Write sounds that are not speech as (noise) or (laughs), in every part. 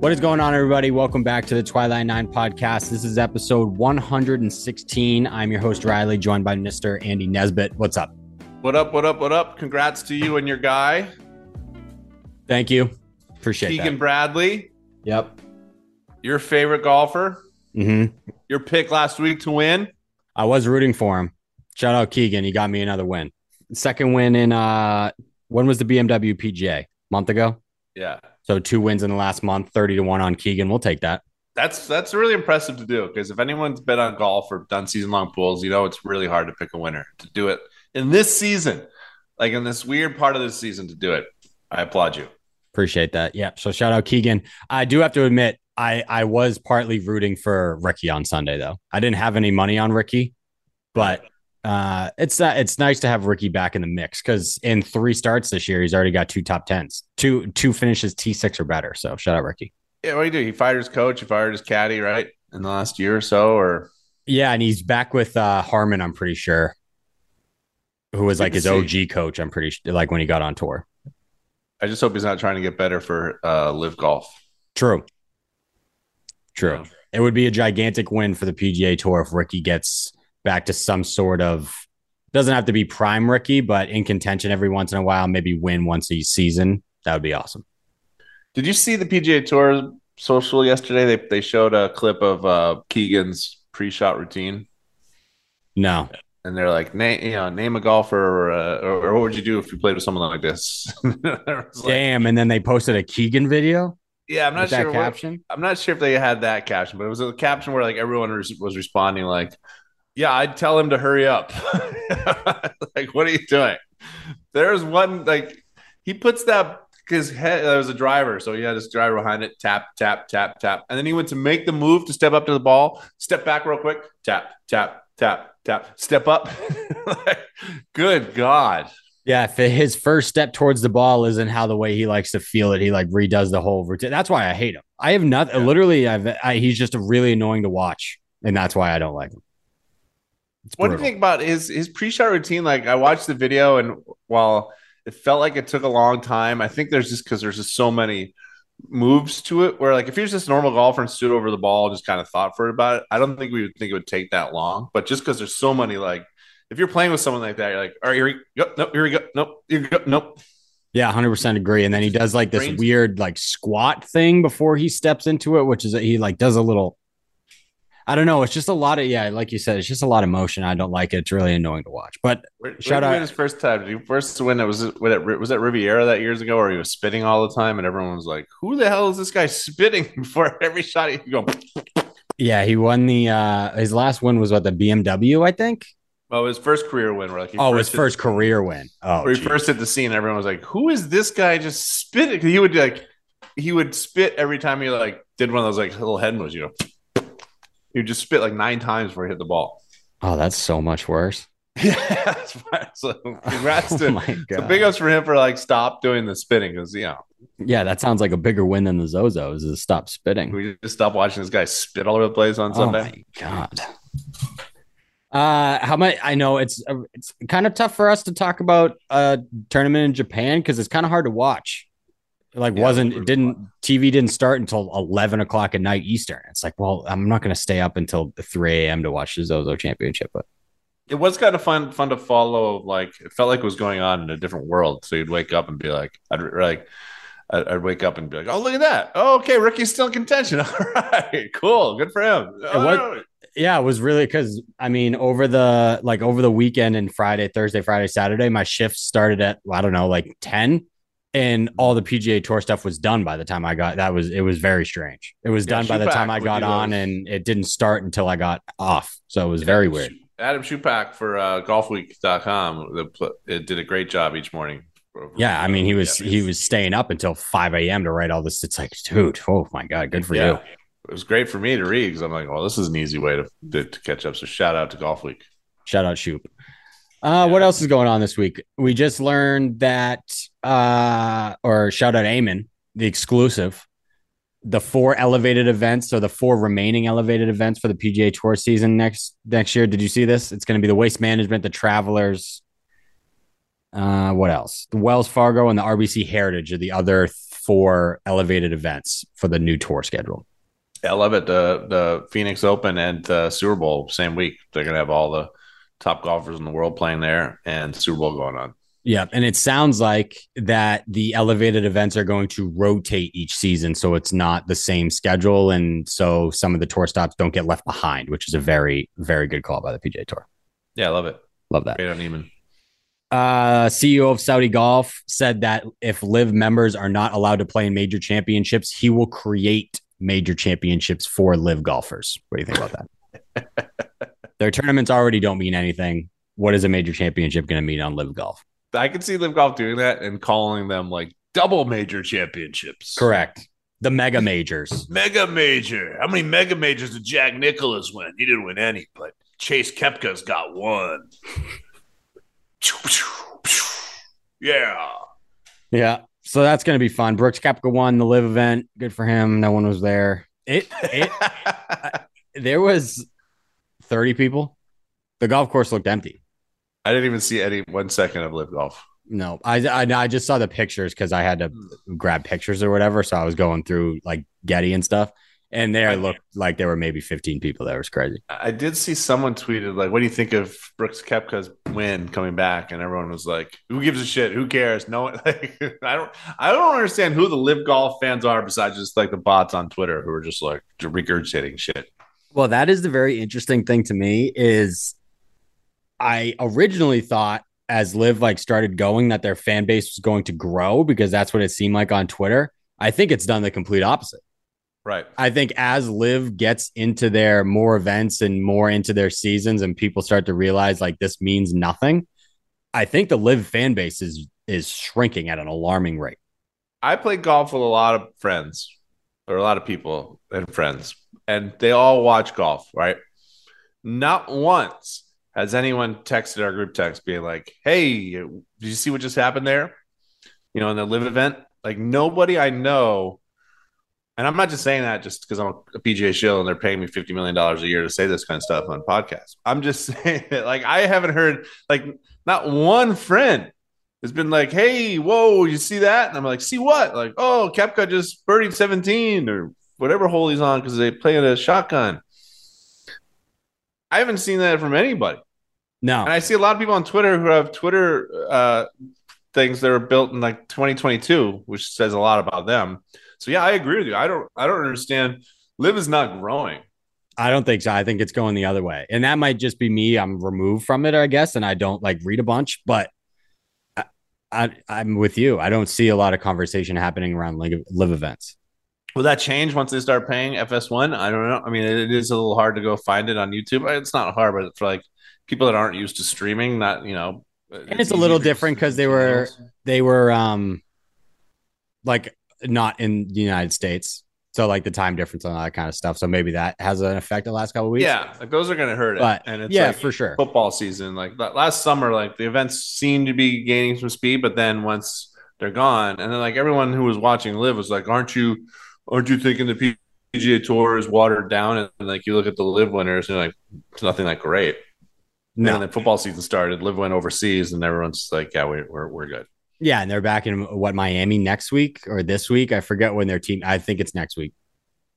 What is going on, everybody? Welcome back to the Twilight Nine podcast. This is episode 116. I'm your host, Riley, joined by Mr. Andy Nesbitt. What's up? What up? What up? What up? Congrats to you and your guy, Thank you. Appreciate it. Keegan that. Bradley, Yep. your favorite golfer. hmm Your pick last week to win. I was rooting for him. Shout out Keegan. He got me another win. Second win in, uh, when was the BMW PGA? Month ago? Yeah, So two wins in the last month, 30 to 1 on Keegan. We'll take that. that's that's really impressive to do because if anyone's bet on golf or done season long pools, you know it's really hard to pick a winner to do it in this season, like in this weird part of the season to do it. I applaud you. Appreciate that. Yeah. So shout out Keegan. I do have to admit, I I was partly rooting for Rickie on Sunday though. I didn't have any money on Rickie, but uh, it's uh, it's nice to have Rickie back in the mix because in three starts this year, he's already got two top tens, two two finishes T six or better. So shout out Rickie. Yeah, what do you do? He fired his coach. He fired his caddy, right? In the last year or so, or Yeah, and he's back with uh, Harmon. I'm pretty sure, who was like his. OG coach. I'm pretty sure, like when he got on tour. I just hope he's not trying to get better for uh, LIV golf. True. True. Yeah. It would be a gigantic win for the PGA Tour if Rickie gets back to some sort of doesn't have to be prime Rickie, but in contention every once in a while, maybe win once a season. That would be awesome. Did you see the PGA Tour social yesterday? They they showed a clip of uh, Keegan's pre-shot routine, No. and they're like, name you know, name a golfer, or, uh, or, or what would you do if you played with someone like this? (laughs) Like- Damn. And then they posted a Keegan video yeah, I'm not with that sure. What, caption. I'm not sure if they had that caption, but it was a caption where like everyone was, was responding like, "Yeah, I'd tell him to hurry up." (laughs) like, what are you doing? There's one like he puts that because head uh, there was a driver, so he had his driver behind it, tap, tap, tap, tap, and then he went to make the move to step up to the ball, step back real quick, tap, tap, tap, tap, step up. (laughs) Like, good God. Yeah. If his first step towards the ball isn't how the way he likes to feel it, he like redoes the whole routine. That's why I hate him. I have nothing. Yeah. Literally, I've, I, he's just really annoying to watch. And that's why I don't like him. It's What do you think about his his pre-shot routine? Like I watched the video, and while it felt like it took a long time, I think there's just because there's just so many moves to it. Where like if he was just a normal golfer and stood over the ball, and just kind of thought for it about it, I don't think we would think it would take that long. But just because there's so many, like if you're playing with someone like that, you're like, all right, here we go, nope, here we go, nope, here we go, nope. Yeah, hundred percent agree. And then he does like this Brains- weird like squat thing before he steps into it, which is he like does a little. I don't know. It's just a lot of yeah, like you said, it's just a lot of motion. I don't like it. It's really annoying to watch. But Where, where Shout he out- his first time? Did he first win? It was it was it was that Riviera that years ago, where he was spitting all the time, and everyone was like, "Who the hell is this guy spitting (laughs) before every shot?" He go. yeah, he won the uh his last win was what the BMW, I think. Oh, his first career win. Where like Oh, his hit- first career win. Oh, where he geez. first hit the scene, everyone was like, "Who is this guy just spitting?" He would like he would spit every time he like did one of those like little head moves. You know, he would just spit like nine times before he hit the ball. Oh, that's so much worse. (laughs) Yeah. So congrats (laughs) Oh to my so big ups for him for like stop doing the spitting because you know yeah, that sounds like a bigger win than the Zozos. Is stop spitting. we just stop watching this guy spit all over the place on Sunday? Oh Sunday. my god. Uh, how much? I know it's uh, it's kind of tough for us to talk about a tournament in Japan because it's kind of hard to watch. Like Yeah, wasn't it didn't TV didn't start until eleven o'clock at night Eastern. It's like, well, I'm not going to stay up until three a.m. to watch the Zozo Championship, but It was kind of fun fun to follow. Like it felt like it was going on in a different world. So you'd wake up and be like, I'd like. I'd I'd wake up and be like, "Oh, look at that! Oh, okay, Rickie's still in contention. (laughs) All right, cool, good for him." Oh, what- yeah, it was really because I mean, over the like over the weekend and Friday, Thursday, Friday, Saturday, my shift started at I don't know, like ten, and all the PGA Tour stuff was done by the time I got. That was it was very strange. It was Yeah, done by the time I got on, and it didn't start until I got off. So it was very weird. Adam Schupak for uh, golfweek.com the it did a great job each morning. Yeah, I mean, he was Yeah, he was staying up until five a.m. to write all this. It's like, dude, oh my god, good for yeah. you. It was great for me to read because I'm like, well, this is an easy way to, to, to catch up. So shout out to Golfweek. Shout out Shoop. Uh, What else is going on this week? We just learned that, uh, or shout out Eamon, the exclusive, the four elevated events, or the four remaining elevated events for the PGA Tour season next next year. Did you see this? It's going to be the Waste Management, the Travelers. Uh, what else? The Wells Fargo and the RBC Heritage are the other four elevated events for the new tour schedule. I love it. The the Phoenix Open and the Super Bowl same week. They're gonna have all the top golfers in the world playing there and Super Bowl going on. Yeah, and it sounds like that the elevated events are going to rotate each season, so it's not the same schedule, and so some of the tour stops don't get left behind, which is a very, very good call by the PGA Tour. Yeah, I love it. Love that. Great on. Uh, CEO of Saudi Golf said that if LIV members are not allowed to play in major championships, he will create major championships for LIV golfers. What do you think about that? (laughs) Their tournaments already don't mean anything. What is a major championship going to mean on LIV Golf? I could see LIV Golf doing that and calling them like double major championships. Correct. The mega majors. (laughs) Mega major. How many mega majors did Jack Nicklaus win? He didn't win any, but Chase Koepka's got one. (laughs) yeah. Yeah. So that's going to be fun. Brooks Koepka won the LIV event. Good for him. No one was there. It, it (laughs) there was 30 people. The golf course looked empty. I didn't even see any one second of LIV golf. No, I, I, I just saw the pictures because I had to hmm. grab pictures or whatever. So I was going through like Getty and stuff, and there looked like there were maybe 15 people. That was crazy. I did see someone tweeted like, "What do you think of Brooks Koepka's win coming back?" And everyone was like, "Who gives a shit? Who cares?" No, one, (laughs) like, I don't, I don't understand who the LIV golf fans are besides just like the bots on Twitter who are just like regurgitating shit. Well, that is the very interesting thing to me is I originally thought as LIV like started going that their fan base was going to grow because that's what it seemed like on Twitter. I think it's done the complete opposite. Right. I think as LIV gets into their more events and more into their seasons and people start to realize like this means nothing, I think the LIV fan base is is shrinking at an alarming rate. I play golf with a lot of friends or a lot of people and friends, and they all watch golf, right? Not once has anyone texted our group text being like, "Hey, did you see what just happened there?" You know, in the LIV event. Like nobody I know, and I'm not just saying that just because I'm a PGA show and they're paying me fifty million dollars a year to say this kind of stuff on podcasts. I'm just (laughs) saying that, like, I haven't heard like not one friend has been like, "Hey, whoa, you see that?" And I'm like, "See what?" Like, "Oh, Koepka just birdied 17 or whatever hole he's on because they play in a shotgun." I haven't seen that from anybody. No. And I see a lot of people on Twitter who have Twitter uh, things that are built in like 2022, which says a lot about them. So yeah, I agree with you. I don't I don't understand. LIV is not growing. I don't think so. I think it's going the other way. And that might just be me. I'm removed from it, I guess, and I don't like read a bunch, but I, I I'm with you. I don't see a lot of conversation happening around LIV, live events. Will that change once they start paying FS1? I don't know. I mean, it is a little hard to go find it on YouTube. It's not hard, but for like people that aren't used to streaming, not you know, and it's, a little different because they were they were um like not in the United States. So like the time difference and all that kind of stuff. So maybe that has an effect the last couple weeks. Yeah, like those are going to hurt it. And it's yeah, like for sure. Football season, like last summer, like the events seemed to be gaining some speed, but then once they're gone, and then like everyone who was watching LIV was like, "Aren't you, aren't you thinking the PGA Tour is watered down?" And like you look at the LIV winners, and like it's nothing that great. No. And then football season started. LIV went overseas, and everyone's like, "Yeah, we, we're we're good." Yeah, and they're back in what Miami next week or this week. I forget when their team. I think it's next week.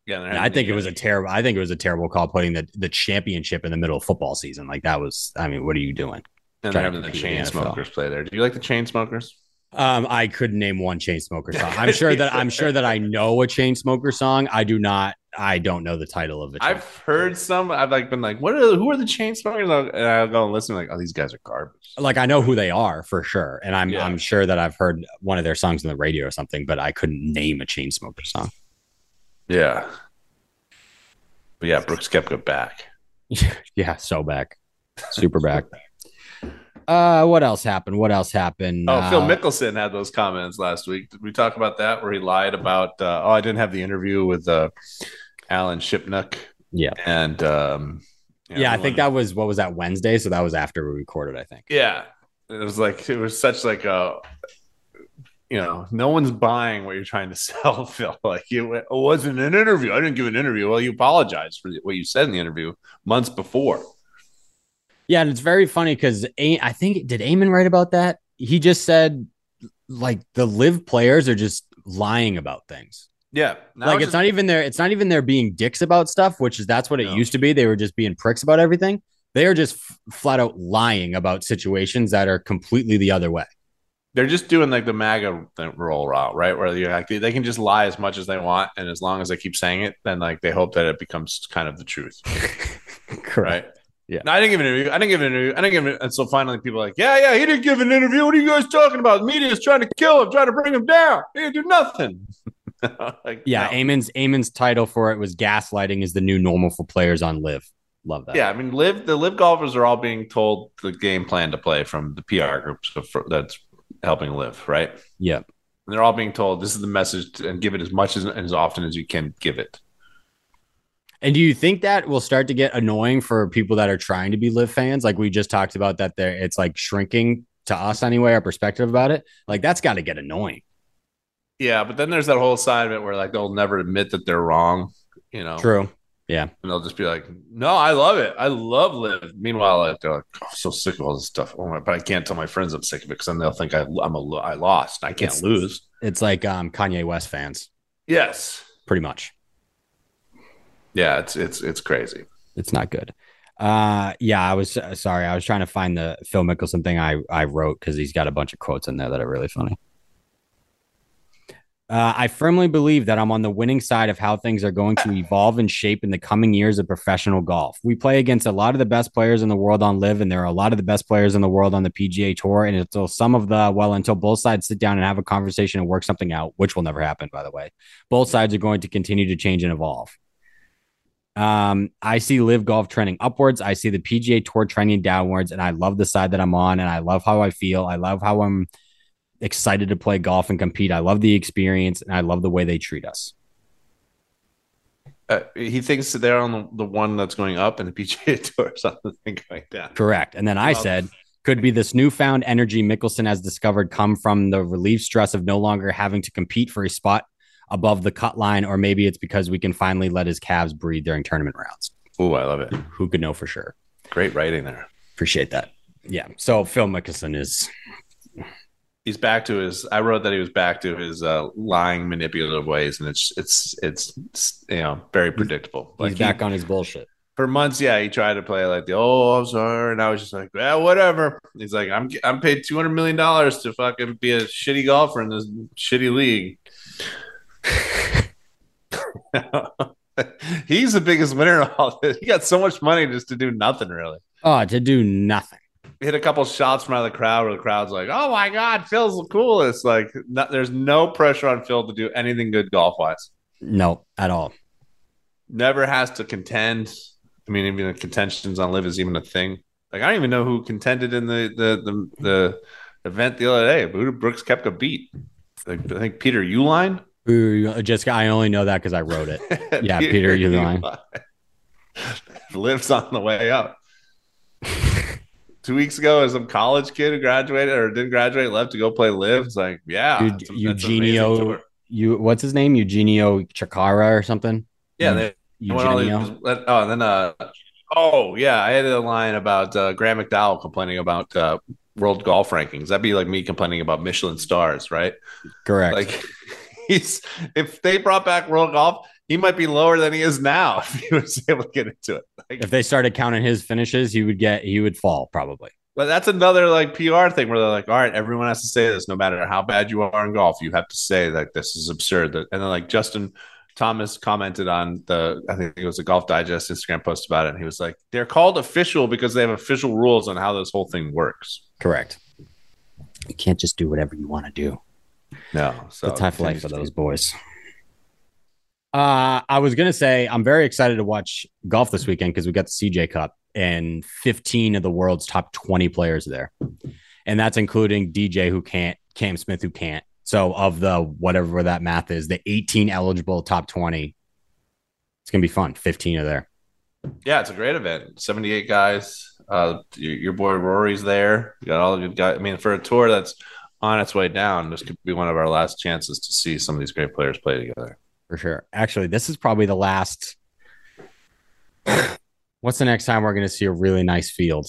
Yeah, I think it was a terrible. I think it was a terrible call putting the the championship in the middle of football season. Like that was. I mean, what are you doing? and they're having the Chainsmokers play there. Do you like the Chainsmokers? Um, I couldn't name one chain smoker song. I'm (laughs) sure that I'm sure that I know a chain smoker song. I do not. I don't know the title of it. I've heard some. I've like been like, "What are who are the Chainsmokers?" And I'll go and listen. Like, oh, these guys are garbage. like I know who they are for sure, and I'm Yeah. I'm sure that I've heard one of their songs on the radio or something, but I couldn't name a chain smoker song. Yeah, but yeah, Brooks Koepka back. (laughs) yeah, so back, super back. (laughs) Uh, what else happened? What else happened? Oh, Phil Uh, Mickelson had those comments last week. Did we talk about that? Where he lied about? Uh, oh, I didn't have the interview with uh, Alan Shipnuck. Yeah. and um, Yeah, I think that was what was that Wednesday, so that was after we recorded. I think. Yeah, it was like it was such like a. You know, no one's buying what you're trying to (laughs) sell, Phil. Like you, it wasn't an interview. I didn't give an interview. Well, you apologized for what you said in the interview months before. Yeah, and it's very funny because I think did Eamon write about that? He just said like the LIV players are just lying about things. Yeah, like it's just- not even there. It's not even there being dicks about stuff, which is that's what it No. used to be. They were just being pricks about everything. They are just f- flat out lying about situations that are completely the other way. they're just doing like the MAGA roll route, right? Where you like they can just lie as much as they want, and as long as they keep saying it, then like they hope that it becomes kind of the truth, (laughs) right? Yeah. No, I didn't give an interview. I didn't give an interview. I didn't give it. And so finally, people are like, yeah, yeah, he didn't give an interview. What are you guys talking about? The media is trying to kill him, trying to bring him down. He didn't do nothing. (laughs) like, Yeah, no. Eamon's Eamon's title for it was gaslighting is the new normal for players on LIV. Love that. Yeah, I mean, LIV the LIV golfers are all being told the game plan to play from the PR groups of- that's helping LIV, right? Yeah. And they're all being told this is the message and give it as much as and as often as you can give it. And do you think that will start to get annoying for people that are trying to be LIV fans? Like we just talked about that there it's like shrinking to us anyway, our perspective about it. Like that's got to get annoying. Yeah, but then there's that whole side of it where like they'll never admit that they're wrong, you know. True. Yeah. And they'll just be like, "No, I love it. I love LIV." Meanwhile, they're like, oh, "I'm so sick of all this stuff." Oh my, but I can't tell my friends I'm sick of it because then they'll think I, I'm a, I lost. I can't It's- lose. It's like um Kanye West fans, Yes. pretty much. Yeah, it's it's it's crazy. It's not good. Uh yeah, I was uh, sorry. I was trying to find the Phil Mickelson thing I I wrote cuz he's got a bunch of quotes in there that are really funny. Uh, I firmly believe that I'm on the winning side of how things are going to (laughs) evolve and shape in the coming years of professional golf. We play against a lot of the best players in the world on LIV, and there are a lot of the best players in the world on the PGA Tour. And until some of the, well, until both sides sit down and have a conversation and work something out, which will never happen, by the way, both sides are going to continue to change and evolve. Um, I see LIV golf trending upwards. I see the PGA Tour trending downwards, and I love the side that I'm on, and I love how I feel. I love how I'm excited to play golf and compete. I love the experience, and I love the way they treat us. Uh, he thinks that they're on the, the one that's going up, and the (laughs) PGA Tour is on the thing going down. Correct. And then I Well- said, could be this newfound energy Mickelson has discovered come from the relief stress of no longer having to compete for a spot above the cut line, or maybe it's because we can finally let his calves breathe during tournament rounds. Oh, I love it. Who could know for sure? Great writing there. Appreciate that. Yeah. So Phil Mickelson is He's back to his. I wrote that he was back to his uh, lying, manipulative ways, and it's it's it's, it's you know very predictable. he's he- back on his bullshit. for months, yeah, he tried to play like the oh, I'm sorry, and I was just like, yeah, whatever. He's like, I'm I'm paid two hundred million dollars to fucking be a shitty golfer in this shitty league. (laughs) He's the biggest winner in all this. He got so much money just to do nothing really. Oh, to do nothing. Hit a couple shots from out of the crowd where the crowd's like, "Oh my god, Phil's the coolest!" Like, no, there's no pressure on Phil to do anything good golf wise. No, at all. never has to contend. I mean, even the contentions on LIV is even a thing. Like I don't even know who contended in the the the, the event the other day. Brooks Koepka beat. Like, I think Peter Uihlein. Ooh, Jessica, I only know that because I wrote it. (laughs) Yeah, Peter Uihlein. (laughs) lives on the way up. Two weeks ago, as some college kid who graduated or didn't graduate left to go play LIV. It's like, yeah, that's Eugenio, you what's his name? Eugenio Chacarra or something? Yeah, they, Went all Eugenio. these- oh, and then uh, oh yeah, I had a line about uh, Graham McDowell complaining about uh, world golf rankings. That'd be like me complaining about Michelin stars, right? Correct. Like he's if they brought back world golf, he might be lower than he is now (laughs) if he was able to get into it. Like, if they started counting his finishes, he would get he would fall probably. but that's another like PR thing where they're like, all right, everyone has to say this, no matter how bad you are in golf, you have to say that this is absurd. And then like Justin Thomas commented on the, I think it was a Golf Digest Instagram post about it, and he was like, they're called official because they have official rules on how this whole thing works. Correct. You can't just do whatever you want to do. No, so It's a tough life for those boys. Uh, I was gonna say I'm very excited to watch golf this weekend because we got the CJ Cup and 15 of the world's top 20 players there, and that's including DJ who can't, Cam Smith who can't. So of the whatever that math is, the 18 eligible top 20, it's gonna be fun. 15 are there. Yeah, it's a great event. 78 guys. Uh, your, your boy Rory's there. You got all the good guys. I mean, for a tour that's on its way down, this could be one of our last chances to see some of these great players play together. for sure. Actually, this is probably the last. What's the next time we're going to see a really nice field?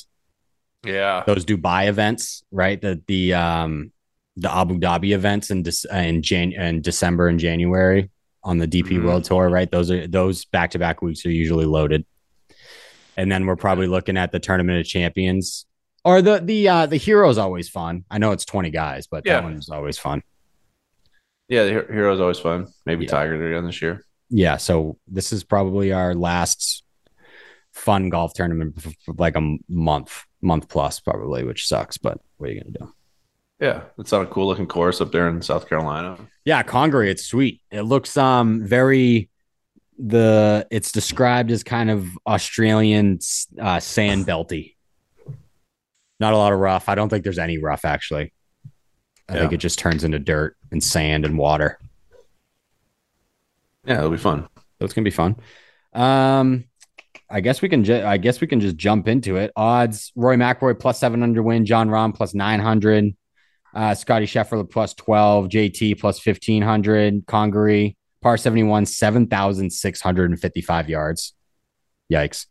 Yeah. Those Dubai events, right? The the um the Abu Dhabi events in uh, in Jan in December and January on the DP mm-hmm. World Tour, right? Those are those back to back weeks are usually loaded. And then we're probably looking at the Tournament of Champions or the the uh the hero's always fun. I know it's 20 guys, but yeah. that one's always fun. Yeah, the hero's always fun. Maybe yeah. Tiger again this year. Yeah, so this is probably our last fun golf tournament for like a month, month plus probably, which sucks, but what are you gonna do? Yeah, it's on a cool looking course up there in South Carolina. Yeah, Congaree, it's sweet. It looks um very the it's described as kind of Australian uh, sand belty. Not a lot of rough. I don't think there's any rough actually. I yeah. think it just turns into dirt and sand and water. Yeah, it'll be fun. So it's gonna be fun. Um, I guess we can. Ju- I guess we can just jump into it. Odds: Rory McIlroy plus seven hundred win. Jon Rahm plus nine hundred. Uh, Scotty Scheffler plus 12, JT plus 1500, Congaree, par 71, 7,655 yards. Yikes.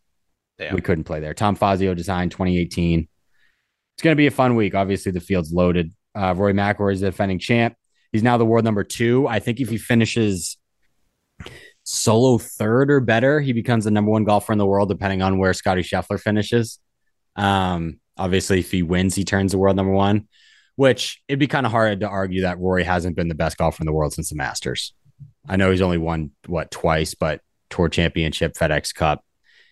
Damn. We couldn't play there. Tom Fazio design 2018. It's going to be a fun week. Obviously, the field's loaded. Uh, Rory McIlroy is the defending champ. He's now the world number two. I think if he finishes solo third or better, he becomes the number one golfer in the world, depending on where Scotty Scheffler finishes. Um, obviously, if he wins, he turns the world number one which it'd be kind of hard to argue that Rory hasn't been the best golfer in the world since the Masters. I know he's only won what twice, but Tour Championship, FedEx Cup,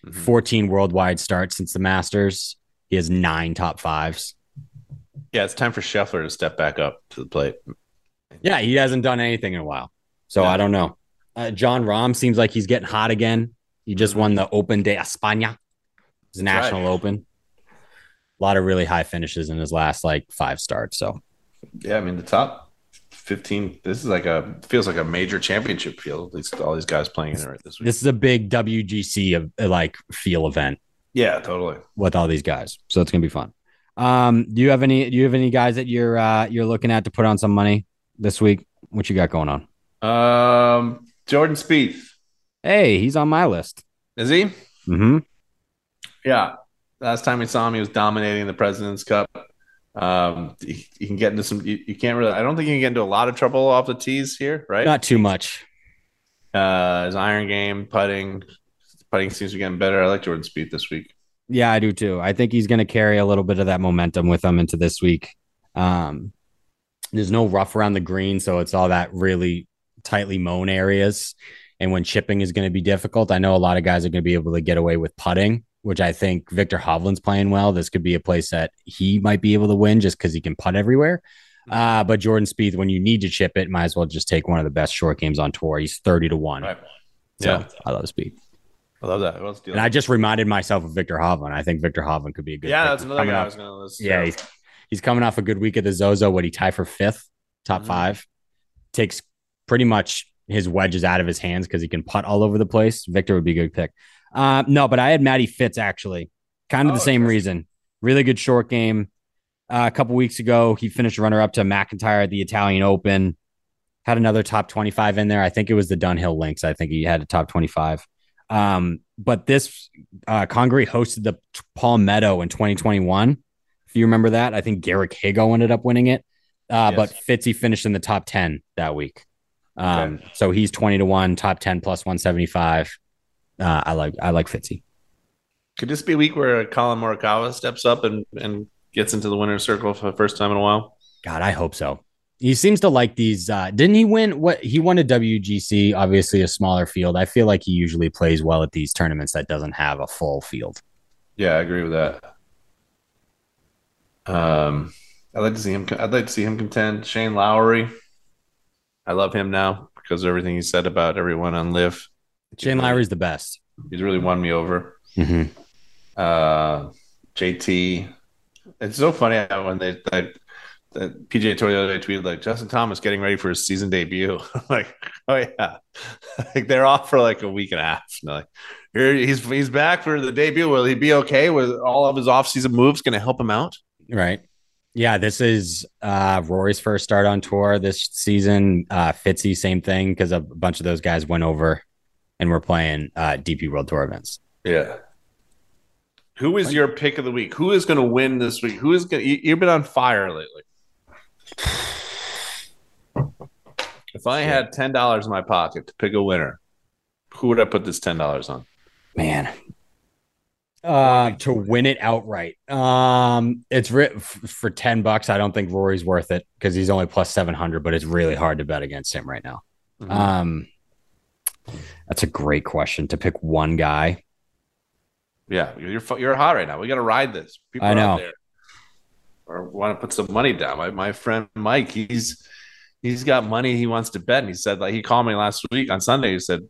mm-hmm. 14 worldwide starts since the Masters. He has nine top fives. Yeah, it's time for Scheffler to step back up to the plate. Yeah, he hasn't done anything in a while. So I don't know. Uh, Jon Rahm seems like he's getting hot again. He just won the Open de España, his national right. open a lot of really high finishes in his last like five starts. So, yeah, I mean the top fifteen. This is like a feels like a major championship field. At least all these guys playing in it right this week. This is a big WGC of like feel event. Yeah, totally. With all these guys, so it's gonna be fun. Um, do you have any? Do you have any guys that you're uh, you're looking at to put on some money this week? What you got going on? Um, Jordan Spieth. Hey, he's on my list. Is he? Mm-hmm. Yeah, last time we saw him, he was dominating the President's Cup. Um, he, he can get into some. You, you, can't really. I don't think you can get into a lot of trouble off the tees here, right? Not too much. Uh, his iron game, putting, putting seems to be getting better. I like Jordan Spieth this week. Yeah, I do too. I think he's going to carry a little bit of that momentum with him into this week. Um, there's no rough around the green, so it's all that really tightly mown areas. And when chipping is going to be difficult, I know a lot of guys are going to be able to get away with putting which I think Viktor Hovland's playing well. This could be a place that he might be able to win just because he can putt everywhere. Uh, but Jordan Spieth, when you need to chip it, might as well just take one of the best short games on tour. He's 30 to 1. Right. So yeah. I love Spieth. I love that. And I just reminded myself of Viktor Hovland. I think Viktor Hovland could be a good. Yeah, that's another guy off, I was going to list. Yeah, he's, he's, coming off a good week at the Zozo. What he tie for fifth, top mm-hmm. five, takes pretty much his wedges out of his hands because he can putt all over the place. Viktor would be a good pick. Uh, no, but I had Matty Fitz actually, kind of oh, the same reason. Really good short game. Uh, a couple weeks ago, he finished runner up to McIntyre at the Italian Open. Had another top 25 in there. I think it was the Dunhill Links. I think he had a top 25. Um, but this uh, Congaree hosted the Palmetto in 2021. If you remember that, I think Garrick Higgo ended up winning it. Uh, yes. But Fitzy finished in the top 10 that week. Um, okay. So he's 20 to 1, top 10 plus 175 uh, I like I like Fitzy. Could this be a week where Collin Morikawa steps up and, and gets into the winner's circle for the first time in a while? God, I hope so. He seems to like these. Uh, didn't he win? What he won a WGC, obviously a smaller field. I feel like he usually plays well at these tournaments that doesn't have a full field. Yeah, I agree with that. Um, I'd like to see him. I'd like to see him contend. Shane Lowry. I love him now because of everything he said about everyone on LIV. Shane Lowry's the best. He's really won me over. Mm-hmm. Uh, JT. It's so funny when they, they the PGA Tour the other day tweeted like Justin Thomas getting ready for his season debut. (laughs) like, oh yeah, (laughs) like they're off for like a week and a half. And like, here he's he's back for the debut. Will he be okay with all of his off-season moves? Going to help him out? Right. Yeah, this is uh, Rory's first start on tour this season. Uh, Fitzy, same thing because a bunch of those guys went over and we're playing uh, DP World Tour events. Yeah. Who is your pick of the week? Who is going to win this week? Who is going? You, you've been on fire lately. If I had ten dollars in my pocket to pick a winner, who would I put this ten dollars on? Man. Uh, to win it outright. Um, it's for 10 bucks. I don't think Rory's worth it because he's only plus 700, but it's really hard to bet against him right now. Mhm. Um, that's a great question to pick one guy. yeah, you're you're hot right now. We got to ride this. People I know. Or want to put some money down. My my friend Mike, he's he's got money he wants to bet, and he said like he called me last week on Sunday. He said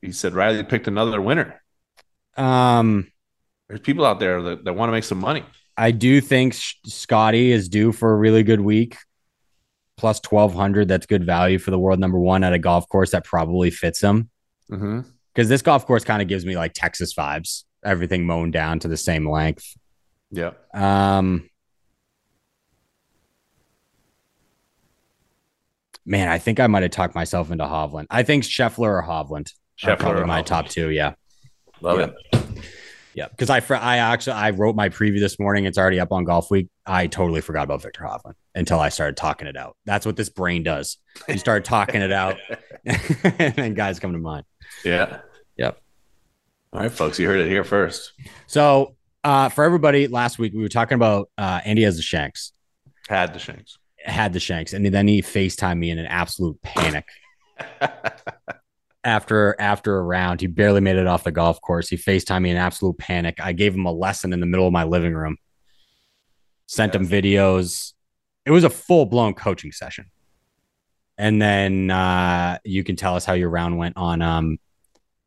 he said Riley picked another winner. Um, There's people out there that, that want to make some money. I do think Scotty is due for a really good week. Plus 1200. That's good value for the world number one at a golf course that probably fits him. Mm-hmm. Because this golf course kind of gives me like Texas vibes, everything mown down to the same length. Yeah. Um, man, I think I might have talked myself into Hovland. I think Scheffler or Hovland Scheffler probably or my Hovland. top two. Yeah, Love Yeah. it. yeah. Because I, fr- I actually, I wrote my preview this morning. It's already up on Golfweek. I totally forgot about Viktor Hovland until I started talking it out. That's what this brain does. You start talking it out, (laughs) and then guys come to mind. Yeah. Yep. All right, folks, you heard it here first. So, uh, for everybody, last week we were talking about uh, Andy has the Shanks. Had the Shanks. Had the shanks and then he FaceTimed me in an absolute panic (laughs) after after a round. He barely made it off the golf course. He FaceTimed me in absolute panic. I gave him a lesson in the middle of my living room. Sent him videos. It was a full-blown coaching session. And then uh you can tell us how your round went on um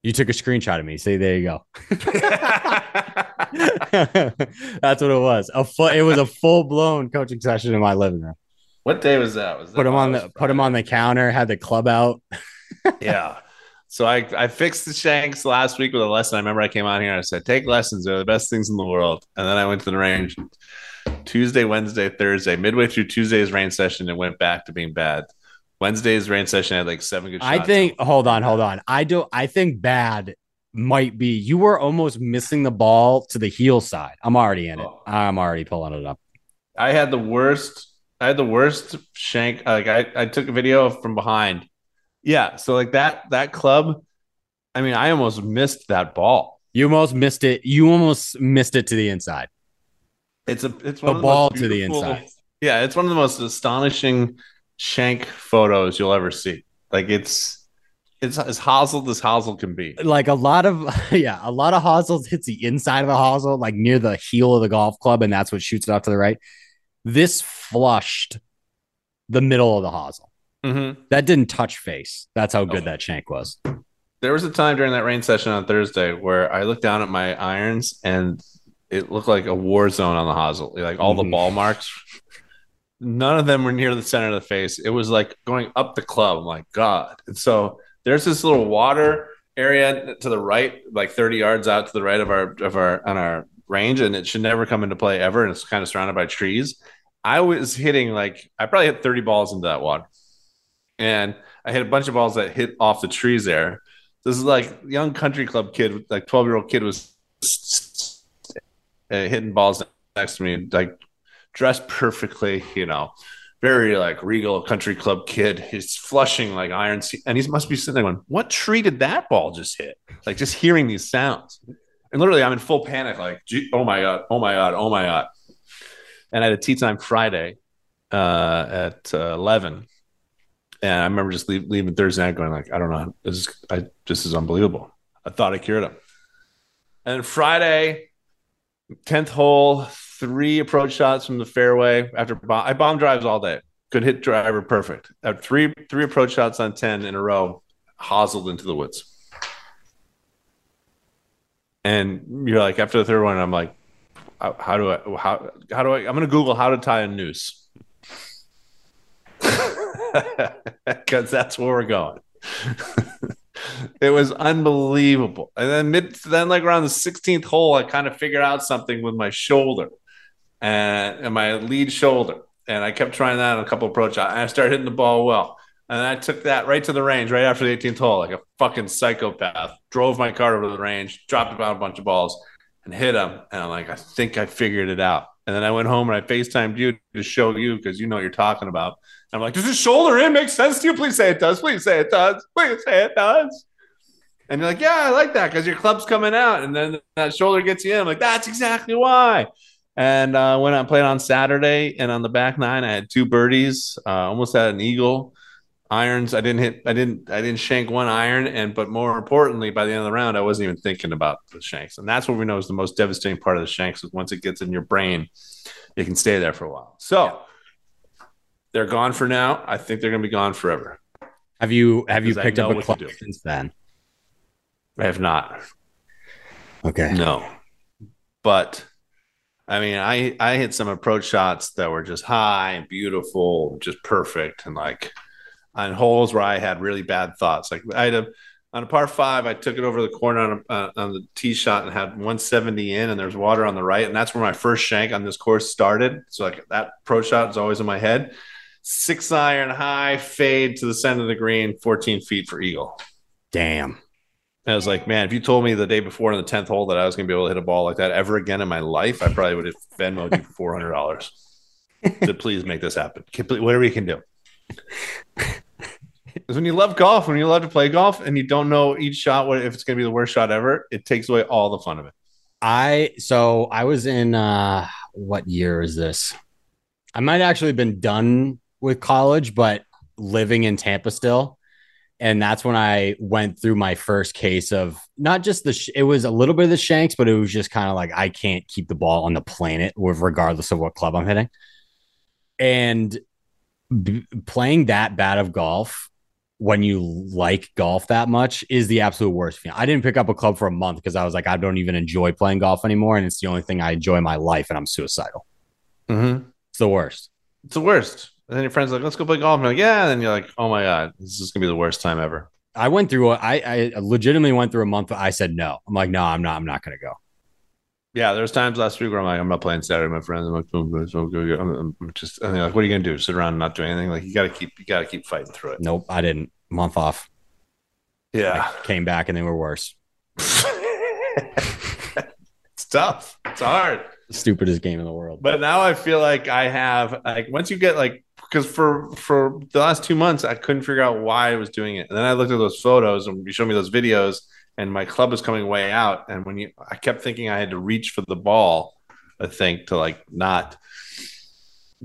you took a screenshot of me. See, there you go. (laughs) (laughs) That's what it was. A full it was a full-blown coaching session in my living room what day was that? Was that put him on the was put him on the counter, had the club out. (laughs) yeah. So I, I fixed the shanks last week with a lesson. I remember I came out here and I said, take lessons. They're the best things in the world. And then I went to the range Tuesday, Wednesday, Thursday, midway through Tuesday's rain session, it went back to being bad. Wednesday's rain session I had like seven good shots. I think hold on, hold on. I do I think bad might be you were almost missing the ball to the heel side. I'm already in it. Oh. I'm already pulling it up. I had the worst. I had the worst shank. Like I, I took a video from behind. Yeah. So like that that club. I mean, I almost missed that ball. You almost missed it. You almost missed it to the inside. It's a it's The one of ball most to the inside. Yeah, it's one of the most astonishing shank photos you'll ever see. Like it's it's as hosel as hosel can be. Like a lot of (laughs) yeah, a lot of hosels hits the inside of the hosel, like near the heel of the golf club, and that's what shoots it off to the right. This flushed the middle of the hosel. Mm-hmm. That didn't touch face. That's how good that shank was. There was a time during that rain session on Thursday where I looked down at my irons and it looked like a war zone on the hosel. Like all the Mhm. ball marks, none of them were near the center of the face. It was like going up the club. I'm like, God. And so there's this little water area to the right, like 30 yards out to the right of our of our on our range, and it should never come into play ever. And it's kind of surrounded by trees. I was hitting like I probably hit 30 balls into that water. And I hit a bunch of balls that hit off the trees there. This is like young country club kid, like 12 year old kid was uh, hitting balls next to me, like dressed perfectly, you know, very like regal country club kid. He's flushing like irons, and he must be sitting there going, "What tree did that ball just hit?" Like just hearing these sounds, and literally, I'm in full panic, like, "Oh my god, oh my god, oh my god!" And I had a tea time Friday uh, at uh, eleven, and I remember just leave, leaving Thursday night, going like, "I don't know, this is I, this is unbelievable." I thought I cured him, and Friday, tenth hole, three approach shots from the fairway after bomb, I bomb drives all day. Good hit driver, perfect. At three three approach shots on ten in a row, hozzled into the woods. And you're like after the third one, I'm like, how, do I how how do I I'm gonna Google how to tie a noose. (laughs) Because that's where we're going. (laughs) it was unbelievable. And then mid then like around the 16th hole, I kind of figured out something with my shoulder and, and my lead shoulder. And I kept trying that on a couple approach. And I started hitting the ball well. And I took that right to the range right after the 18th hole, like a fucking psychopath. Drove my car over the range, dropped about a bunch of balls, and hit them. And I'm like, I think I figured it out. And then I went home and I FaceTimed you to show you because you know what you're talking about. And I'm like, does his shoulder in make sense to you? Please say it does. Please say it does. Please say it does. And you're like, yeah, I like that because your club's coming out. And then that shoulder gets you in. I'm like, that's exactly why. And uh, when I played on Saturday and on the back nine, I had two birdies, uh, almost had an eagle. Irons, I didn't hit, I didn't, I didn't shank one iron. And but more importantly, by the end of the round, I wasn't even thinking about the shanks. And that's what we know is the most devastating part of the shanks is once it gets in your brain, it can stay there for a while. So they're gone for now. I think they're going to be gone forever. Have you have you picked up a club since then? I have not. Okay. No. But I mean, I I hit some approach shots that were just high and beautiful, just perfect, and like on holes where I had really bad thoughts. Like I had a on a par five, I took it over the corner on a, uh, on the tee shot and had 170 in, and there's water on the right, and that's where my first shank on this course started. So like that pro shot is always in my head. Six iron high fade to the center of the green, 14 feet for eagle. Damn. And I was like, man, if you told me the day before in the tenth hole that I was going to be able to hit a ball like that ever again in my life, I probably would have Venmoed you four hundred dollars (laughs) to please make this happen. Whatever you can do. (laughs) Because when you love golf, when you love to play golf, and you don't know each shot what if it's going to be the worst shot ever, it takes away all the fun of it. I so I was in uh what year is this? I might actually have been done with college, but living in Tampa still. And that's when I went through my first case of not just the, sh- it was a little bit of the shanks, but it was just kind of like, I can't keep the ball on the planet regardless of what club I'm hitting. And b- playing that bad of golf when you like golf that much is the absolute worst feeling. I didn't pick up a club for a month because I was like, I don't even enjoy playing golf anymore. And it's the only thing I enjoy in my life. And I'm suicidal. Mm-hmm. It's the worst. It's the worst. And then your friends like, let's go play golf. And you're like, yeah. And then you're like, oh my God, this is going to be the worst time ever. I went through, a- I, I legitimately went through a month. I said, no, I'm like, no, I'm not, I'm not going to go. Yeah, there's times last week where I'm like, I'm not playing Saturday, my friends. I'm like, "Oh, good, so good." I'm, I'm just, they're like, what are you gonna do? Sit around and not do anything? Like, you got to keep, you got to keep fighting through it. Nope. I didn't month off. Yeah, I came back and they were worse. (laughs) it's tough. It's hard. Stupidest game in the world. But now I feel like I have like once you get like because for for the last two months I couldn't figure out why I was doing it, and then I looked at those photos and you showed me those videos, and my club was coming way out, and when you I kept thinking I had to reach for the ball, I think to like not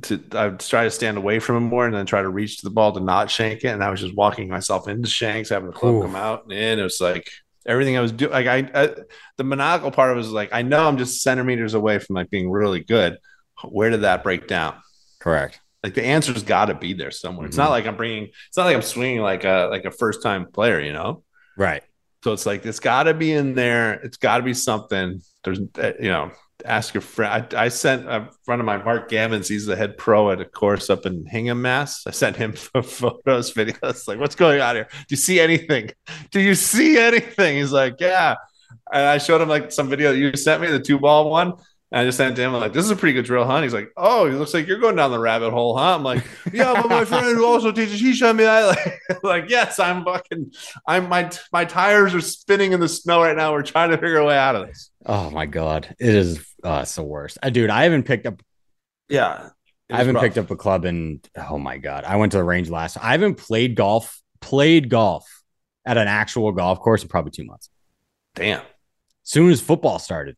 to I would try to stand away from him more and then try to reach to the ball to not shank it, and I was just walking myself into shanks, having the club Ooh. come out and in. It was like everything I was doing. Like I, I, the maniacal part of it was like I know I'm just centimeters away from like being really good. Where did that break down? Correct. Like the answer's got to be there somewhere. It's Mhm. not like I'm bringing. It's not like I'm swinging like a like a first time player, you know. Right. So it's like it's got to be in there. It's got to be something. There's, uh, you know, ask your friend. I, I sent a friend of mine, Mark Gammons. He's the head pro at a course up in Hingham, Mass. I sent him (laughs) photos, videos. Like, what's going on here? Do you see anything? Do you see anything? He's like, yeah. And I showed him like some video you sent me, the two ball one. And I just sent to him I'm like, this is a pretty good drill, huh? And he's like, oh, it looks like you're going down the rabbit hole, huh? I'm like, yeah, but my friend who also teaches, he showed me that. (laughs) Like, like, yes, I'm fucking, I'm my my tires are spinning in the snow right now. We're trying to figure a way out of this. Oh my God. It is, uh, it's the worst. Uh, dude, I haven't picked up Yeah, I haven't picked up a club in oh my god. I went to the range last. I haven't played golf, played golf at an actual golf course in probably two months. Damn. Soon as football started,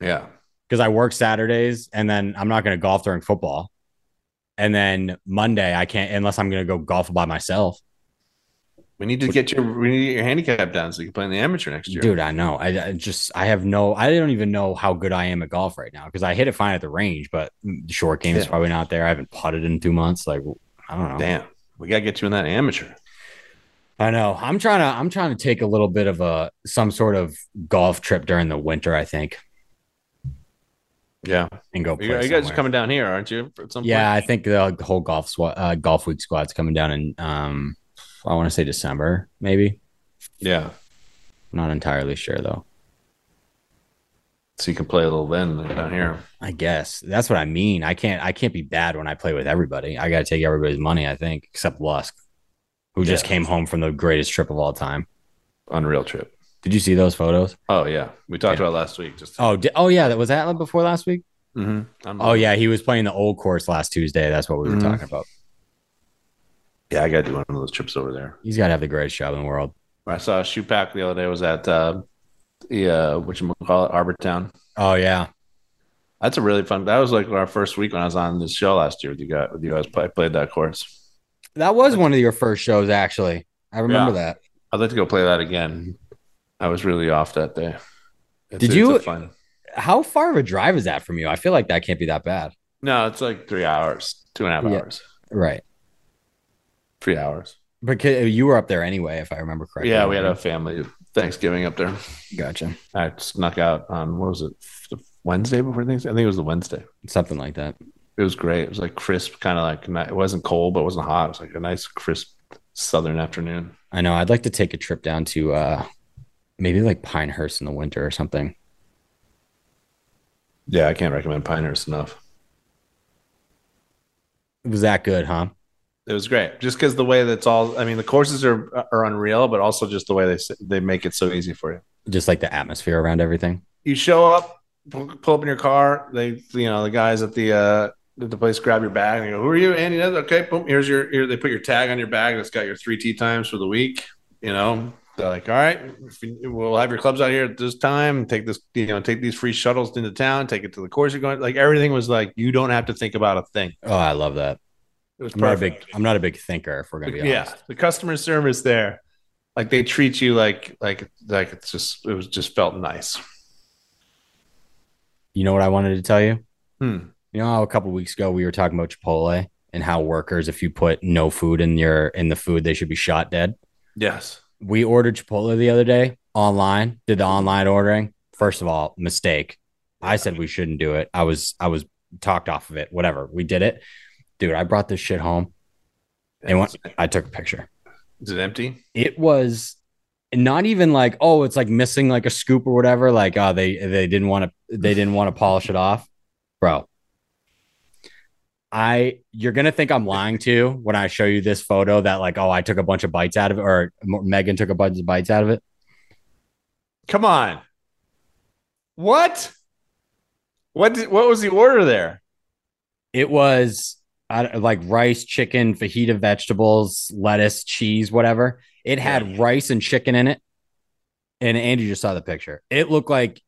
Yeah, because I work Saturdays and then I'm not going to golf during football. And then Monday I can't unless I'm going to go golf by myself. we need to get your we need to get your handicap down so you can play in the amateur next year. Dude, I know. I, I just I have no. I don't even know how good I am at golf right now because I hit it fine at the range, but the short game is probably not there. I haven't putted in two months. Like I don't know. Damn, we gotta get you in that amateur. I know. I'm trying to. I'm trying to take a little bit of a some sort of golf trip during the winter. I think Yeah, and go. You, you guys are coming down here, aren't you? At some Yeah, I think the whole golf squad, uh, golf week squad's coming down in. Um, I want to say December, maybe. yeah. I'm not entirely sure though. So you can play a little then down here. I guess that's what I mean. I can't. I can't be bad when I play with everybody. I got to take everybody's money. I think, except Lusk, who just came home from the greatest trip of all time. Unreal trip. Did you see those photos? Oh yeah, we talked Yeah. about last week. Just Oh, di- oh yeah, that was that before last week. Mm-hmm. Oh yeah, he was playing the old course last Tuesday. That's what we were Mhm. talking about. yeah. I got to do one of those trips over there. He's got to have the greatest job in the world. I saw a Schupak the other day. Was at uh, the uh, you call it, Harbour Town. Oh yeah, That's a really fun. That was like our first week when I was on this show last year with you guys. With you guys, I played that course. that was one of your first shows. Actually, I remember Yeah. that. I'd like to go play that again. I was really off that day. It's- Did you- fun? How far of a drive is that from you? I feel like that can't be that bad. No, it's like three hours, two and a half Yeah. hours, Right. three hours. But you were up there anyway, if I remember correctly. Yeah, we had a family Thanksgiving up there. gotcha. I snuck out on what was it, the Wednesday before Thanksgiving? I think it was the Wednesday. Something like that. It was great. It was like crisp, kind of like it wasn't cold, but it wasn't hot. It was like a nice, crisp southern afternoon. I know. I'd like to take a trip down to uh maybe like Pinehurst in the winter or something. Yeah, I can't recommend Pinehurst enough. It was that good, huh? It was great, just because the way that's all. I mean, the courses are are unreal, but also just the way they they make it so easy for you. Just like the atmosphere around everything. You show up, pull, up in your car. They, you know, the guys at the uh at the place grab your bag and they go, "Who are you, Andy?" Okay, boom. Here's your. Here, they put your tag on your bag. That's got your three tee times for the week. You know, they're like, "All right, you- we'll have your clubs out here at this time. Take this, you know, take these free shuttles into town. Take it to the course you're going." Like everything was like, you don't have to think about a thing. Oh, I love that. It was I'm not a big I'm not a big thinker, if we're gonna be honest. yeah the customer service there like they treat you like like like it's just it was just felt nice You know what I wanted to tell you? hmm. You know how a couple weeks ago we were talking about Chipotle and how workers, if you put no food in your in the food, they should be shot dead. yes We ordered Chipotle the other day online, did the online ordering. First of all, mistake. I said we shouldn't do it. I was I was talked off of it. Whatever. We did it. Dude, I brought this shit home and when, I took a picture. is it empty It was not even like, oh, it's like missing like a scoop or whatever. Like, oh, they they didn't want to they didn't want to polish it off. Bro. I you're gonna think I'm lying to you when I show you this photo that like, oh, I took a bunch of bites out of it, or Megan took a bunch of bites out of it. come on what what did, what was the order there It was I, like rice, chicken, fajita vegetables, lettuce, cheese, whatever. It had rice and chicken in it. And Andy just saw the picture. It looked like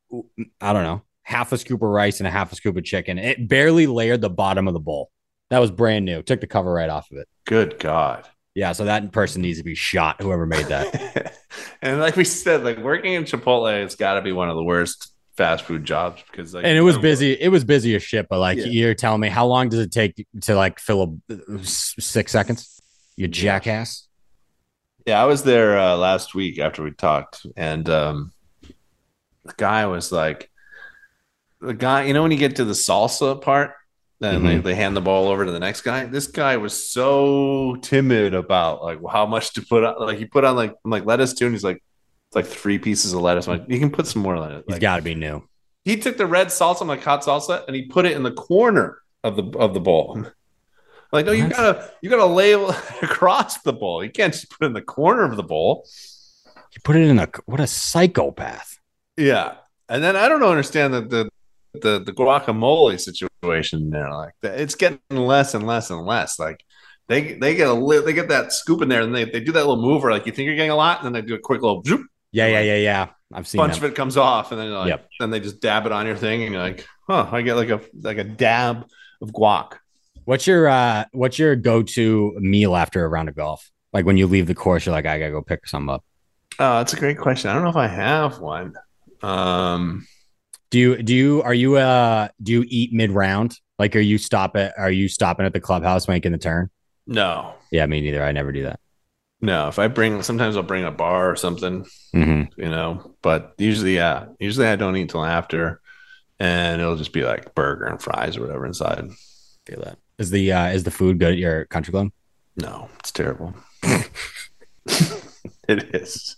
I don't know, half a scoop of rice and a half a scoop of chicken. It barely layered the bottom of the bowl. That was brand new. Took the cover right off of it. good god Yeah, so that person needs to be shot. Whoever made that. (laughs) and like we said like working in chipotle it's got to be one of the worst fast food jobs because like and it was busy. It was busy as shit. But like Yeah. you're telling me, how long does it take to like fill a six seconds? You jackass. Yeah, I was there uh, last week after we talked, and um, the guy was like, the guy, you know, when you get to the salsa part, then they, mm-hmm. they hand the ball over to the next guy. This guy was so timid about like how much to put on. Like he put on like I'm like lettuce too, and he's like, it's like three pieces of lettuce. I'm like you can put some more on it. He's Like, got to be new. he took the red salsa, I'm like hot salsa, and he put it in the corner of the of the bowl. (laughs) Like, no, you gotta you gotta lay (laughs) across the bowl. You can't just put it in the corner of the bowl. You put it in a what a psychopath. Yeah, and then I don't understand that the the the guacamole situation there. Like, it's getting less and less and less. Like, they they get a li- they get that scoop in there, and they, they do that little move where like you think you're getting a lot, and then they do a quick little zoop, Yeah, yeah, yeah, yeah. I've seen a bunch of it comes off, and then like, Yep. then they just dab it on your thing, and you're like, huh, I get like a like a dab of guac. What's your uh what's your go-to meal after a round of golf? Like when you leave the course, you're like, I gotta go pick some up. Oh, that's a great question. I don't know if I have one. Um, Do you do you are you uh do you eat mid round? Like are you stop at are you stopping at the clubhouse making the turn? no, Yeah, me neither. I never do that. no. If I bring, sometimes I'll bring a bar or something. Mm-hmm. you know. But usually, yeah, usually I don't eat till after, and it'll just be like burger and fries or whatever inside. Feel that. Is the uh is the food good at your country club? No, it's terrible. (laughs) (laughs) it is.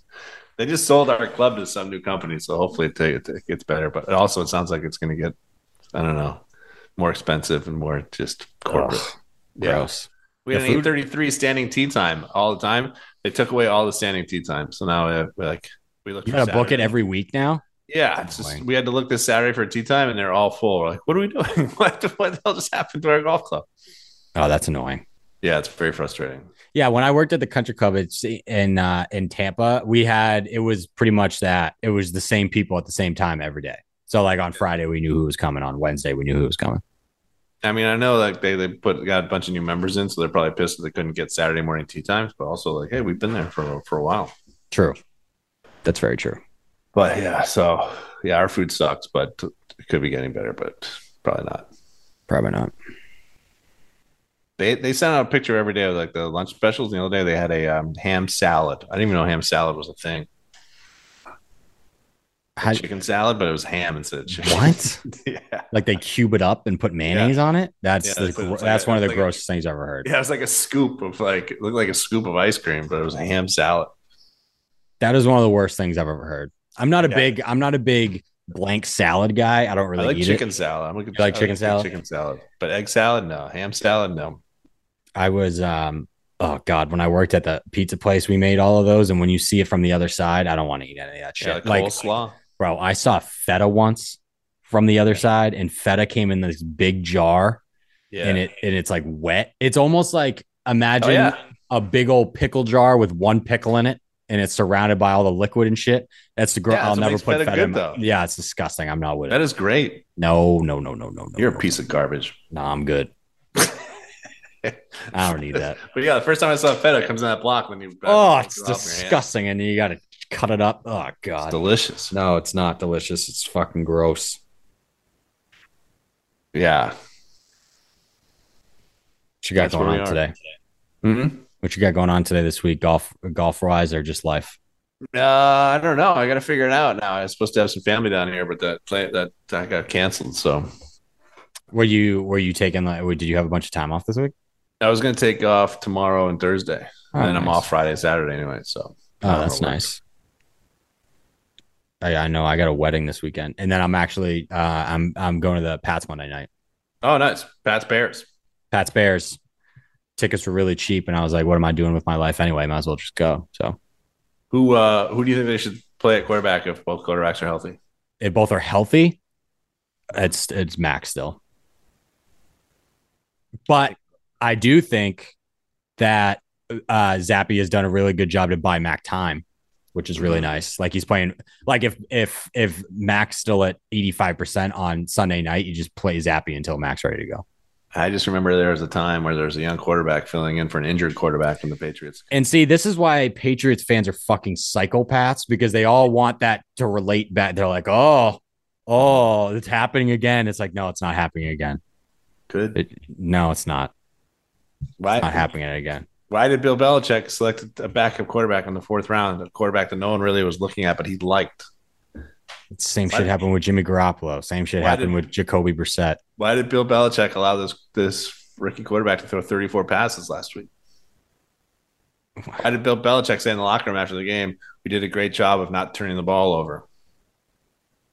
They just sold our club to some new company, so hopefully it, it, it gets better. But it also, it sounds like it's going to get, I don't know, more expensive and more just corporate. Ugh, Yeah. Gross. We had The an eight thirty three standing tee time all the time. They took away all the standing tee time, so now we have, we're like we look. You gotta book it every week now. Yeah, it's just we had to look this Saturday for a tee time, and they're all full. We're like, what are we doing? (laughs) what, what the hell just happened to our golf club? Oh, that's annoying. Yeah, it's very frustrating. Yeah, when I worked at the country club in uh, in Tampa, we had it was pretty much that. It was the same people at the same time every day. So like on Friday, we knew who was coming. On Wednesday, we knew who was coming. I mean, I know like they they put got a bunch of new members in, so they're probably pissed that they couldn't get Saturday morning tee times. But also like, hey, we've been there for for a while. True, that's very true. But yeah, so yeah, our food sucks, but it could be getting better, but probably not. Probably not. They they sent out a picture every day of like the lunch specials. The other day they had a um, ham salad. I didn't even know ham salad was a thing. How, chicken salad, but it was ham instead of chicken. What? (laughs) yeah. Like they cube it up and put mayonnaise yeah. on it. That's yeah, the, that's, that's one of the like grossest a, things I've ever heard. Yeah, it was like a scoop of like it looked like a scoop of ice cream, but it was a ham salad. That is one of the worst things I've ever heard. I'm not a big I'm not a big blank salad guy. I don't really I like eat chicken it. salad. I'm looking like chicken salad. Chicken salad, but egg salad, no. Ham salad, no. I was um oh god when I worked at the pizza place we made all of those and when you see it from the other side I don't want to eat any of that shit. Yeah, like coleslaw. Bro, I saw feta once from the other side and feta came in this big jar. Yeah. And it and it's like wet. It's almost like imagine oh, yeah. a big old pickle jar with one pickle in it and it's surrounded by all the liquid and shit. That's the girl. Yeah, I'll never put feta, feta good, though. Yeah, it's disgusting. I'm not with that it. That is great. No, no, no, no, no, no. You're no, a piece no. of garbage. No, I'm good. (laughs) I don't need that. (laughs) but yeah, the first time I saw feta comes in that block when you oh, it's disgusting, and you got to cut it up. Oh god, it's delicious. No, it's not delicious. It's fucking gross. Yeah. What you got That's going on today? Mm-hmm. What you got going on today this week? Golf, golf wise, or just life? Uh, I don't know. I got to figure it out now. I was supposed to have some family down here, but that play that that got canceled. So, were you were you taking like? Did you have a bunch of time off this week? I was going to take off tomorrow and Thursday, oh, and then nice. I'm off Friday, and Saturday anyway. So, oh, that's nice. I, I, know I got a wedding this weekend, and then I'm actually uh, I'm I'm going to the Pats Monday night. Oh, nice, Pats Bears. Pats Bears. Tickets were really cheap, and I was like, "What am I doing with my life anyway? Might as well just go." So, who uh who do you think they should play at quarterback if both quarterbacks are healthy? If both are healthy, it's it's Max still. But I do think that uh, Zappe has done a really good job to buy Mac time, which is really mm-hmm. nice. Like he's playing like if if if Mac's still at 85% on Sunday night, you just play Zappe until Mac's ready to go. I just remember there was a time where there was a young quarterback filling in for an injured quarterback from the Patriots. And see, this is why Patriots fans are fucking psychopaths because they all want that to relate back. They're like, oh, oh, it's happening again. It's like, no, it's not happening again. Good. It, no, it's not. Why it's not happening again? Why did Bill Belichick select a backup quarterback in the fourth round, a quarterback that no one really was looking at, but he liked? Same why shit happened with Jimmy Garoppolo. Same shit happened did, with Jacoby Brissett. Why did Bill Belichick allow this this rookie quarterback to throw 34 passes last week? Why did Bill Belichick say in the locker room after the game, "We did a great job of not turning the ball over"?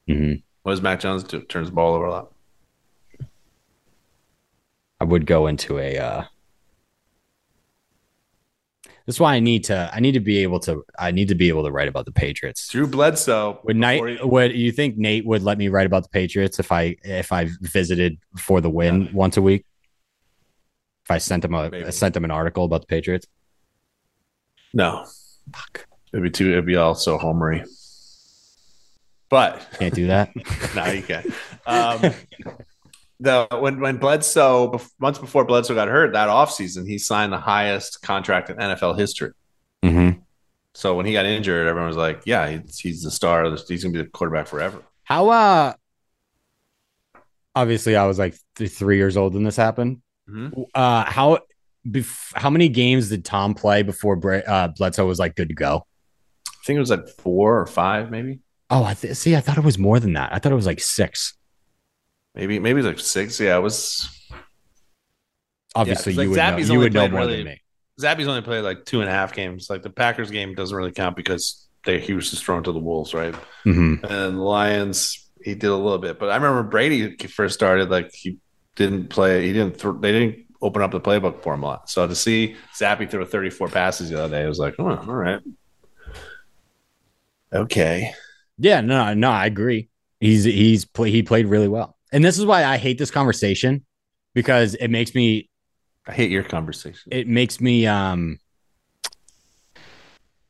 Mm-hmm. What does Mac Jones do? Turns the ball over a lot. I would go into a uh, that's why I need to. I need to be able to. I need to be able to write about the Patriots. Drew Bledsoe. Would Nate? He, would you think Nate would let me write about the Patriots if I if I visited for the win yeah. once a week? If I sent him a I sent him an article about the Patriots. No, Fuck. it'd be too. It'd be all so homery. But can't do that. (laughs) no, you can't. (laughs) Um, the when when Bledsoe months before Bledsoe got hurt that offseason, he signed the highest contract in NFL history. Mm-hmm. So when he got injured, everyone was like, "Yeah, he's, he's the star. He's gonna be the quarterback forever." How? uh Obviously, I was like th- three years old when this happened. Mm-hmm. Uh How? Bef- how many games did Tom play before Bra- uh, Bledsoe was like good to go? I think it was like four or five, maybe. Oh, I th- see. I thought it was more than that. I thought it was like six. Maybe maybe like six. Yeah, it was. Obviously, yeah, you, like would know, you would know more really, than me. Zappe's only played like two and a half games. Like the Packers game doesn't really count because they he was just thrown to the wolves, right? Mm-hmm. And the Lions, he did a little bit. But I remember Brady first started, like he didn't play. He didn't. Th- they didn't open up the playbook for him a lot. So to see Zappe throw 34 passes the other day, I was like, oh, all right, okay. Yeah, no, no, I agree. He's he's play, he played really well, and this is why I hate this conversation because it makes me I hate your conversation. it makes me um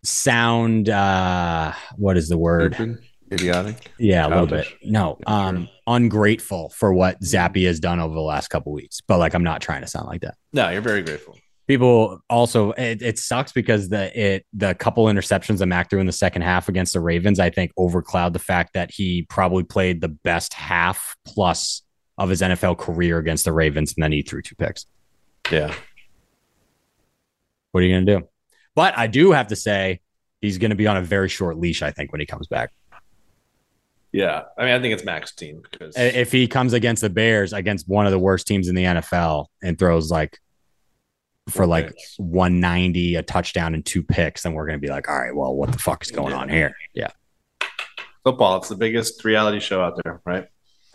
sound uh what is the word Stupid, idiotic. yeah a little bit no um ungrateful for what Zappe has done over the last couple weeks but like i'm not trying to sound like that No, you're very grateful. People also it, it sucks because the it the couple interceptions that Mac threw in the second half against the Ravens, I think overcloud the fact that he probably played the best half plus of his NFL career against the Ravens, and then he threw two picks. Yeah. What are you gonna do? But I do have to say he's gonna be on a very short leash, I think, when he comes back. Yeah. I mean, I think it's Mac's team because If he comes against the Bears, against one of the worst teams in the NFL, and throws like for Four like picks. 190, a touchdown, and two picks, then we're gonna be like, all right, well, what the fuck is going Yeah. on here? Yeah. football, it's the biggest reality show out there, right?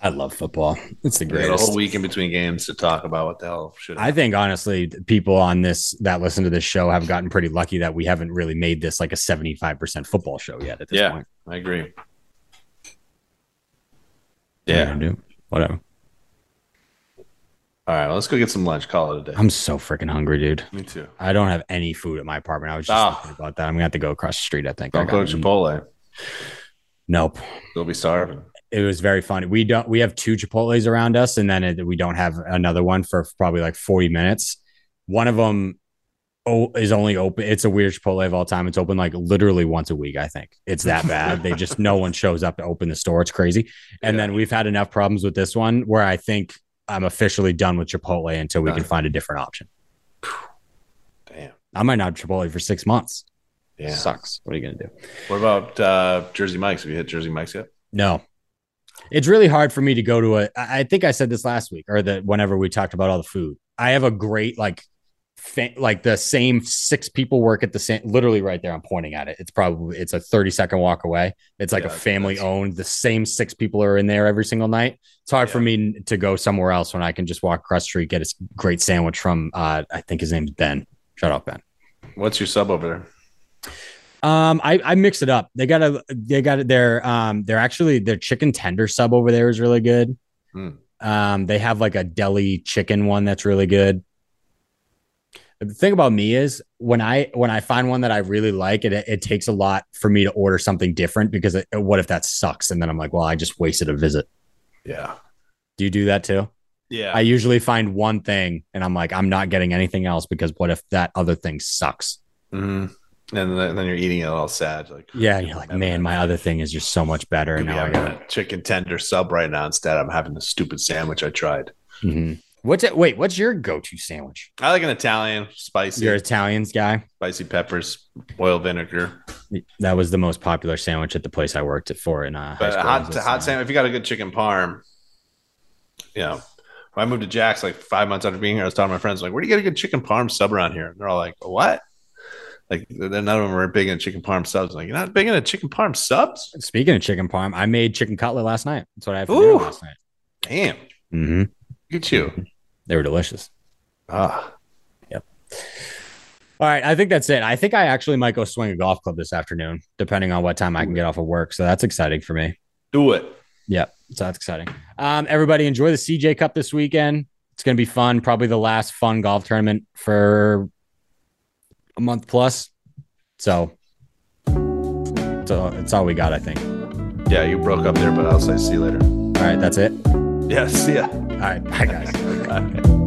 I love football. It's the We got a whole week in between games to talk about what the hell should. I think honestly, people on this that listen to this show have gotten pretty lucky that we haven't really made this like a 75% football show yet at this Yeah. point. I agree. What are you Yeah. gonna do? Whatever. All right. Well, let's go get some lunch. Call it a day. I'm so freaking hungry, dude. Me too. I don't have any food at my apartment. I was just Ah. thinking about that. I'm gonna have to go across the street. I think. Don't I go to Chipotle. Nope. You'll be starving. It was very funny. We don't. We have two Chipotle's around us, and then it, we don't have another one for probably like 40 minutes. One of them oh, is only open. It's a weird Chipotle of all time. It's open like literally once a week. I think it's that bad. they just no one shows up to open the store. It's crazy. And Yeah. then we've had enough problems with this one where I think I'm officially done with Chipotle until we can find a different option. Damn. I might not have Chipotle for six months. Yeah. Sucks. What are you gonna do? What about uh, Jersey Mike's? Have you hit Jersey Mike's yet? No. It's really hard for me to go to a. I think I said this last week, or that whenever we talked about all the food, I have a great like, fa- like the same six people work at the same. Literally right there, I'm pointing at it. It's probably it's a 30 second walk away. It's like Yeah, a family owned. The same six people are in there every single night. It's hard for me to go somewhere else when I can just walk across the street, get a great sandwich from. uh I think his name's Ben. Shut up, Ben. What's your sub over there? Um, I I mix it up. They got a they got. Their um, they're actually their chicken tender sub over there is really good. Hmm. Um, they have like a deli chicken one that's really good. The thing about me is when I when I find one that I really like, it it takes a lot for me to order something different because it, what if that sucks? And then I'm like, well, I just wasted a visit. Yeah. Do you do that too? Yeah. I usually find one thing and I'm like, I'm not getting anything else because what if that other thing sucks? hmm And then, then you're eating it all sad. Like, Yeah, you're like, man, my other thing is just so much better. And now I got a chicken tender sub right now. Instead, I'm having the stupid sandwich I tried. Mhm. What's it? Wait, what's your go-to sandwich? I like an Italian, spicy, You're Italians guy. spicy peppers, oil vinegar. That was the most popular sandwich at the place I worked at for in uh, high But hot, hot sandwich. If you got a good chicken parm, you know. When I moved to Jack's like five months after being here, I was talking to my friends like, "Where do you get a good chicken parm sub around here?" And they're all like, "What?" Like, none of them were big in chicken parm subs. I'm like, you're not big into chicken parm subs? Speaking of chicken parm, I made chicken cutlet last night. That's what I had for Ooh. dinner last night. Damn, Mm-hmm. look at you. They were delicious. Ah, Yep. All right, I think that's it. I think I actually might go swing a golf club this afternoon, depending on what time I can get off of work. So that's exciting for me. do it. Yep. so that's exciting. Um, everybody enjoy the CJ Cup this weekend. It's going to be fun. Probably the last fun golf tournament for a month plus. So, so it's all we got, I think. Yeah, you broke up there, but I'll say see you later. All right, that's it. Yeah, see ya. All right, bye guys. (laughs) Bye.